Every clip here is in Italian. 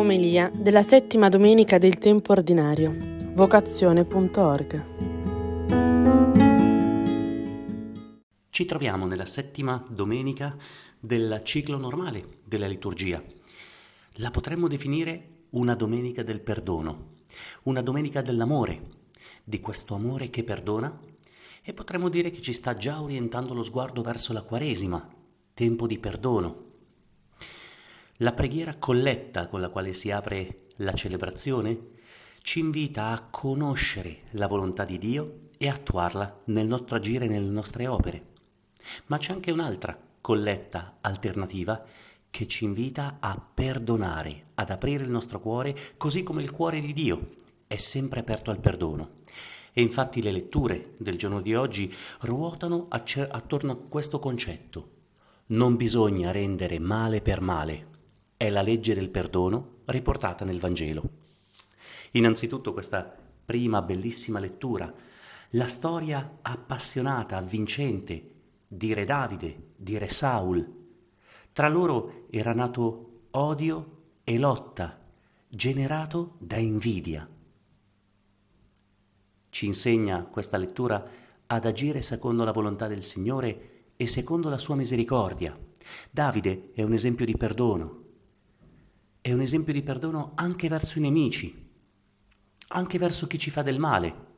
Omelia della settima domenica del tempo ordinario. Vocazione.org. Ci troviamo nella settima domenica del ciclo normale della liturgia. La potremmo definire una domenica del perdono, una domenica dell'amore, di questo amore che perdona e potremmo dire che ci sta già orientando lo sguardo verso la Quaresima, tempo di perdono, la preghiera colletta con la quale si apre la celebrazione ci invita a conoscere la volontà di Dio e attuarla nel nostro agire e nelle nostre opere. Ma c'è anche un'altra colletta alternativa che ci invita a perdonare, ad aprire il nostro cuore, così come il cuore di Dio è sempre aperto al perdono. E infatti le letture del giorno di oggi ruotano attorno a questo concetto. Non bisogna rendere male per male, è la legge del perdono riportata nel Vangelo. Innanzitutto questa prima bellissima lettura, la storia appassionata, avvincente di Re Davide, di Re Saul. Tra loro era nato odio e lotta, generato da invidia. Ci insegna questa lettura ad agire secondo la volontà del Signore e secondo la sua misericordia. Davide è un esempio di perdono, è un esempio di perdono anche verso i nemici, anche verso chi ci fa del male,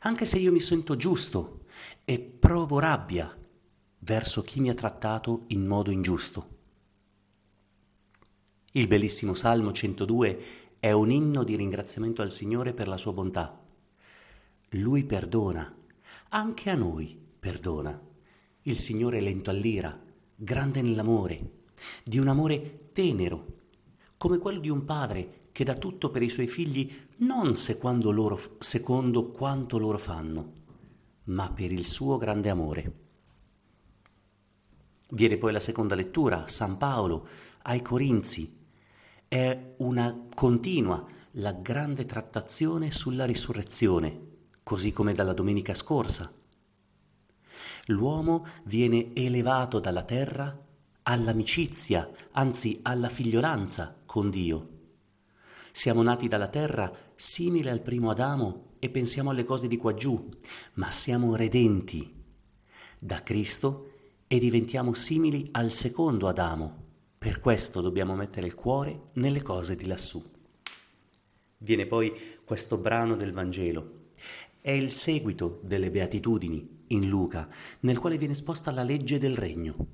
anche se io mi sento giusto e provo rabbia verso chi mi ha trattato in modo ingiusto. Il bellissimo Salmo 102 è un inno di ringraziamento al Signore per la sua bontà. Lui perdona, anche a noi perdona. Il Signore è lento all'ira, grande nell'amore, di un amore tenero, come quello di un padre che dà tutto per i suoi figli non secondo, loro, secondo quanto loro fanno, ma per il suo grande amore. Viene poi la seconda lettura, San Paolo ai Corinzi. È una continua, la grande trattazione sulla risurrezione, così come dalla domenica scorsa. L'uomo viene elevato dalla terra all'amicizia, anzi alla figliolanza con Dio. Siamo nati dalla terra simile al primo Adamo e pensiamo alle cose di qua giù, ma siamo redenti da Cristo e diventiamo simili al secondo Adamo. Per questo dobbiamo mettere il cuore nelle cose di lassù. Viene poi questo brano del Vangelo. È il seguito delle beatitudini in Luca, nel quale viene esposta la legge del regno.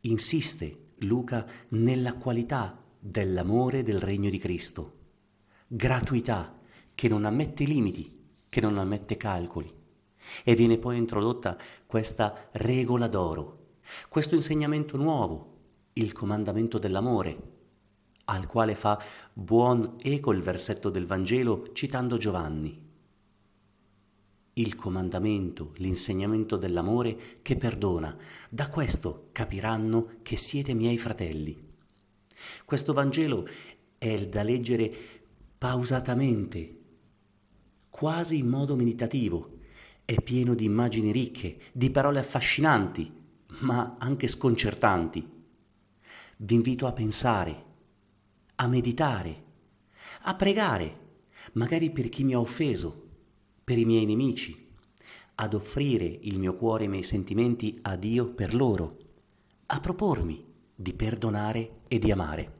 Insiste Luca nella qualità dell'amore del regno di Cristo, gratuità che non ammette limiti, che non ammette calcoli. E viene poi introdotta questa regola d'oro, questo insegnamento nuovo, il comandamento dell'amore, al quale fa buon eco il versetto del Vangelo citando Giovanni il comandamento, l'insegnamento dell'amore che perdona. Da questo capiranno che siete miei fratelli. Questo Vangelo è da leggere pausatamente, quasi in modo meditativo. È pieno di immagini ricche, di parole affascinanti, ma anche sconcertanti. Vi invito a pensare, a meditare, a pregare, magari per chi mi ha offeso, per i miei nemici, ad offrire il mio cuore e i miei sentimenti a Dio per loro, a propormi di perdonare e di amare.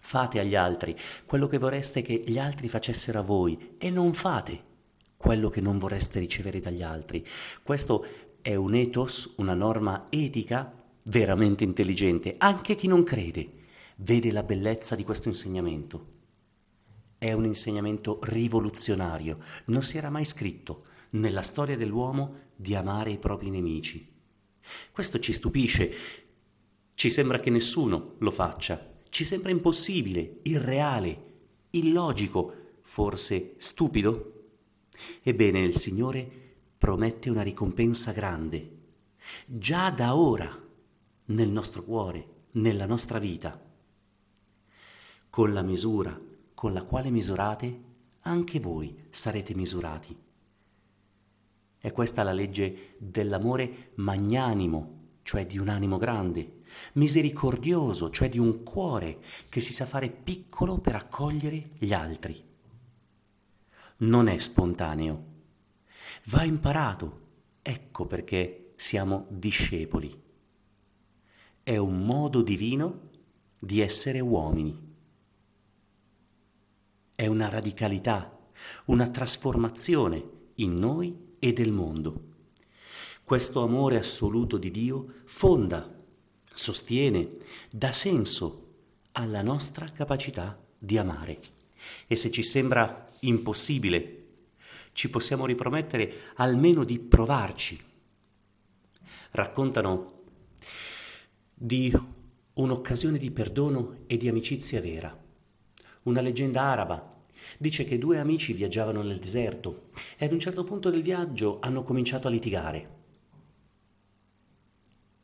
Fate agli altri quello che vorreste che gli altri facessero a voi e non fate quello che non vorreste ricevere dagli altri. Questo è un ethos, una norma etica veramente intelligente. Anche chi non crede vede la bellezza di questo insegnamento è un insegnamento rivoluzionario. Non si era mai scritto nella storia dell'uomo di amare i propri nemici. Questo ci stupisce, ci sembra che nessuno lo faccia, ci sembra impossibile, irreale, illogico, forse stupido. Ebbene, il Signore promette una ricompensa grande, già da ora, nel nostro cuore, nella nostra vita. Con la misura con la quale misurate, anche voi sarete misurati. È questa la legge dell'amore magnanimo, cioè di un animo grande, misericordioso, cioè di un cuore che si sa fare piccolo per accogliere gli altri. Non è spontaneo, va imparato, ecco perché siamo discepoli. È un modo divino di essere uomini. È una radicalità, una trasformazione in noi e del mondo. Questo amore assoluto di Dio fonda, sostiene, dà senso alla nostra capacità di amare. E se ci sembra impossibile, ci possiamo ripromettere almeno di provarci. Raccontano di un'occasione di perdono e di amicizia vera. Una leggenda araba dice che due amici viaggiavano nel deserto e ad un certo punto del viaggio hanno cominciato a litigare.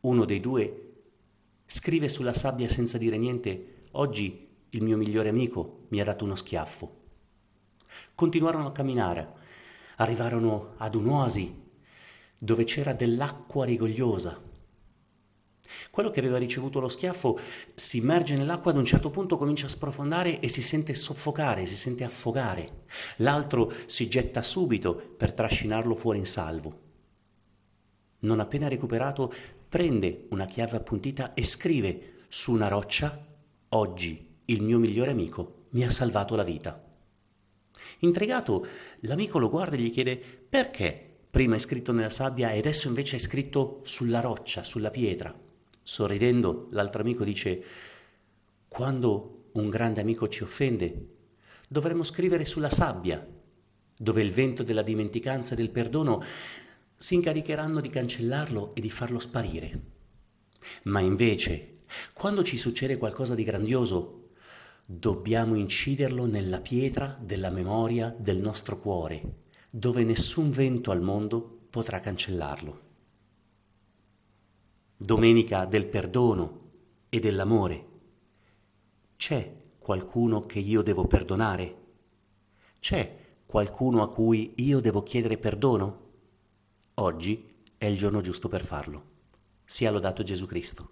Uno dei due scrive sulla sabbia senza dire niente, oggi il mio migliore amico mi ha dato uno schiaffo. Continuarono a camminare, arrivarono ad un'oasi dove c'era dell'acqua rigogliosa. Quello che aveva ricevuto lo schiaffo si immerge nell'acqua, ad un certo punto comincia a sprofondare e si sente soffocare, si sente affogare. L'altro si getta subito per trascinarlo fuori in salvo. Non appena recuperato, prende una chiave appuntita e scrive su una roccia, oggi il mio migliore amico mi ha salvato la vita. Intrigato, l'amico lo guarda e gli chiede perché prima è scritto nella sabbia e adesso invece è scritto sulla roccia, sulla pietra. Sorridendo, l'altro amico dice, quando un grande amico ci offende, dovremmo scrivere sulla sabbia, dove il vento della dimenticanza e del perdono si incaricheranno di cancellarlo e di farlo sparire. Ma invece, quando ci succede qualcosa di grandioso, dobbiamo inciderlo nella pietra della memoria del nostro cuore, dove nessun vento al mondo potrà cancellarlo. Domenica del perdono e dell'amore. C'è qualcuno che io devo perdonare? C'è qualcuno a cui io devo chiedere perdono? Oggi è il giorno giusto per farlo. Sia lodato Gesù Cristo.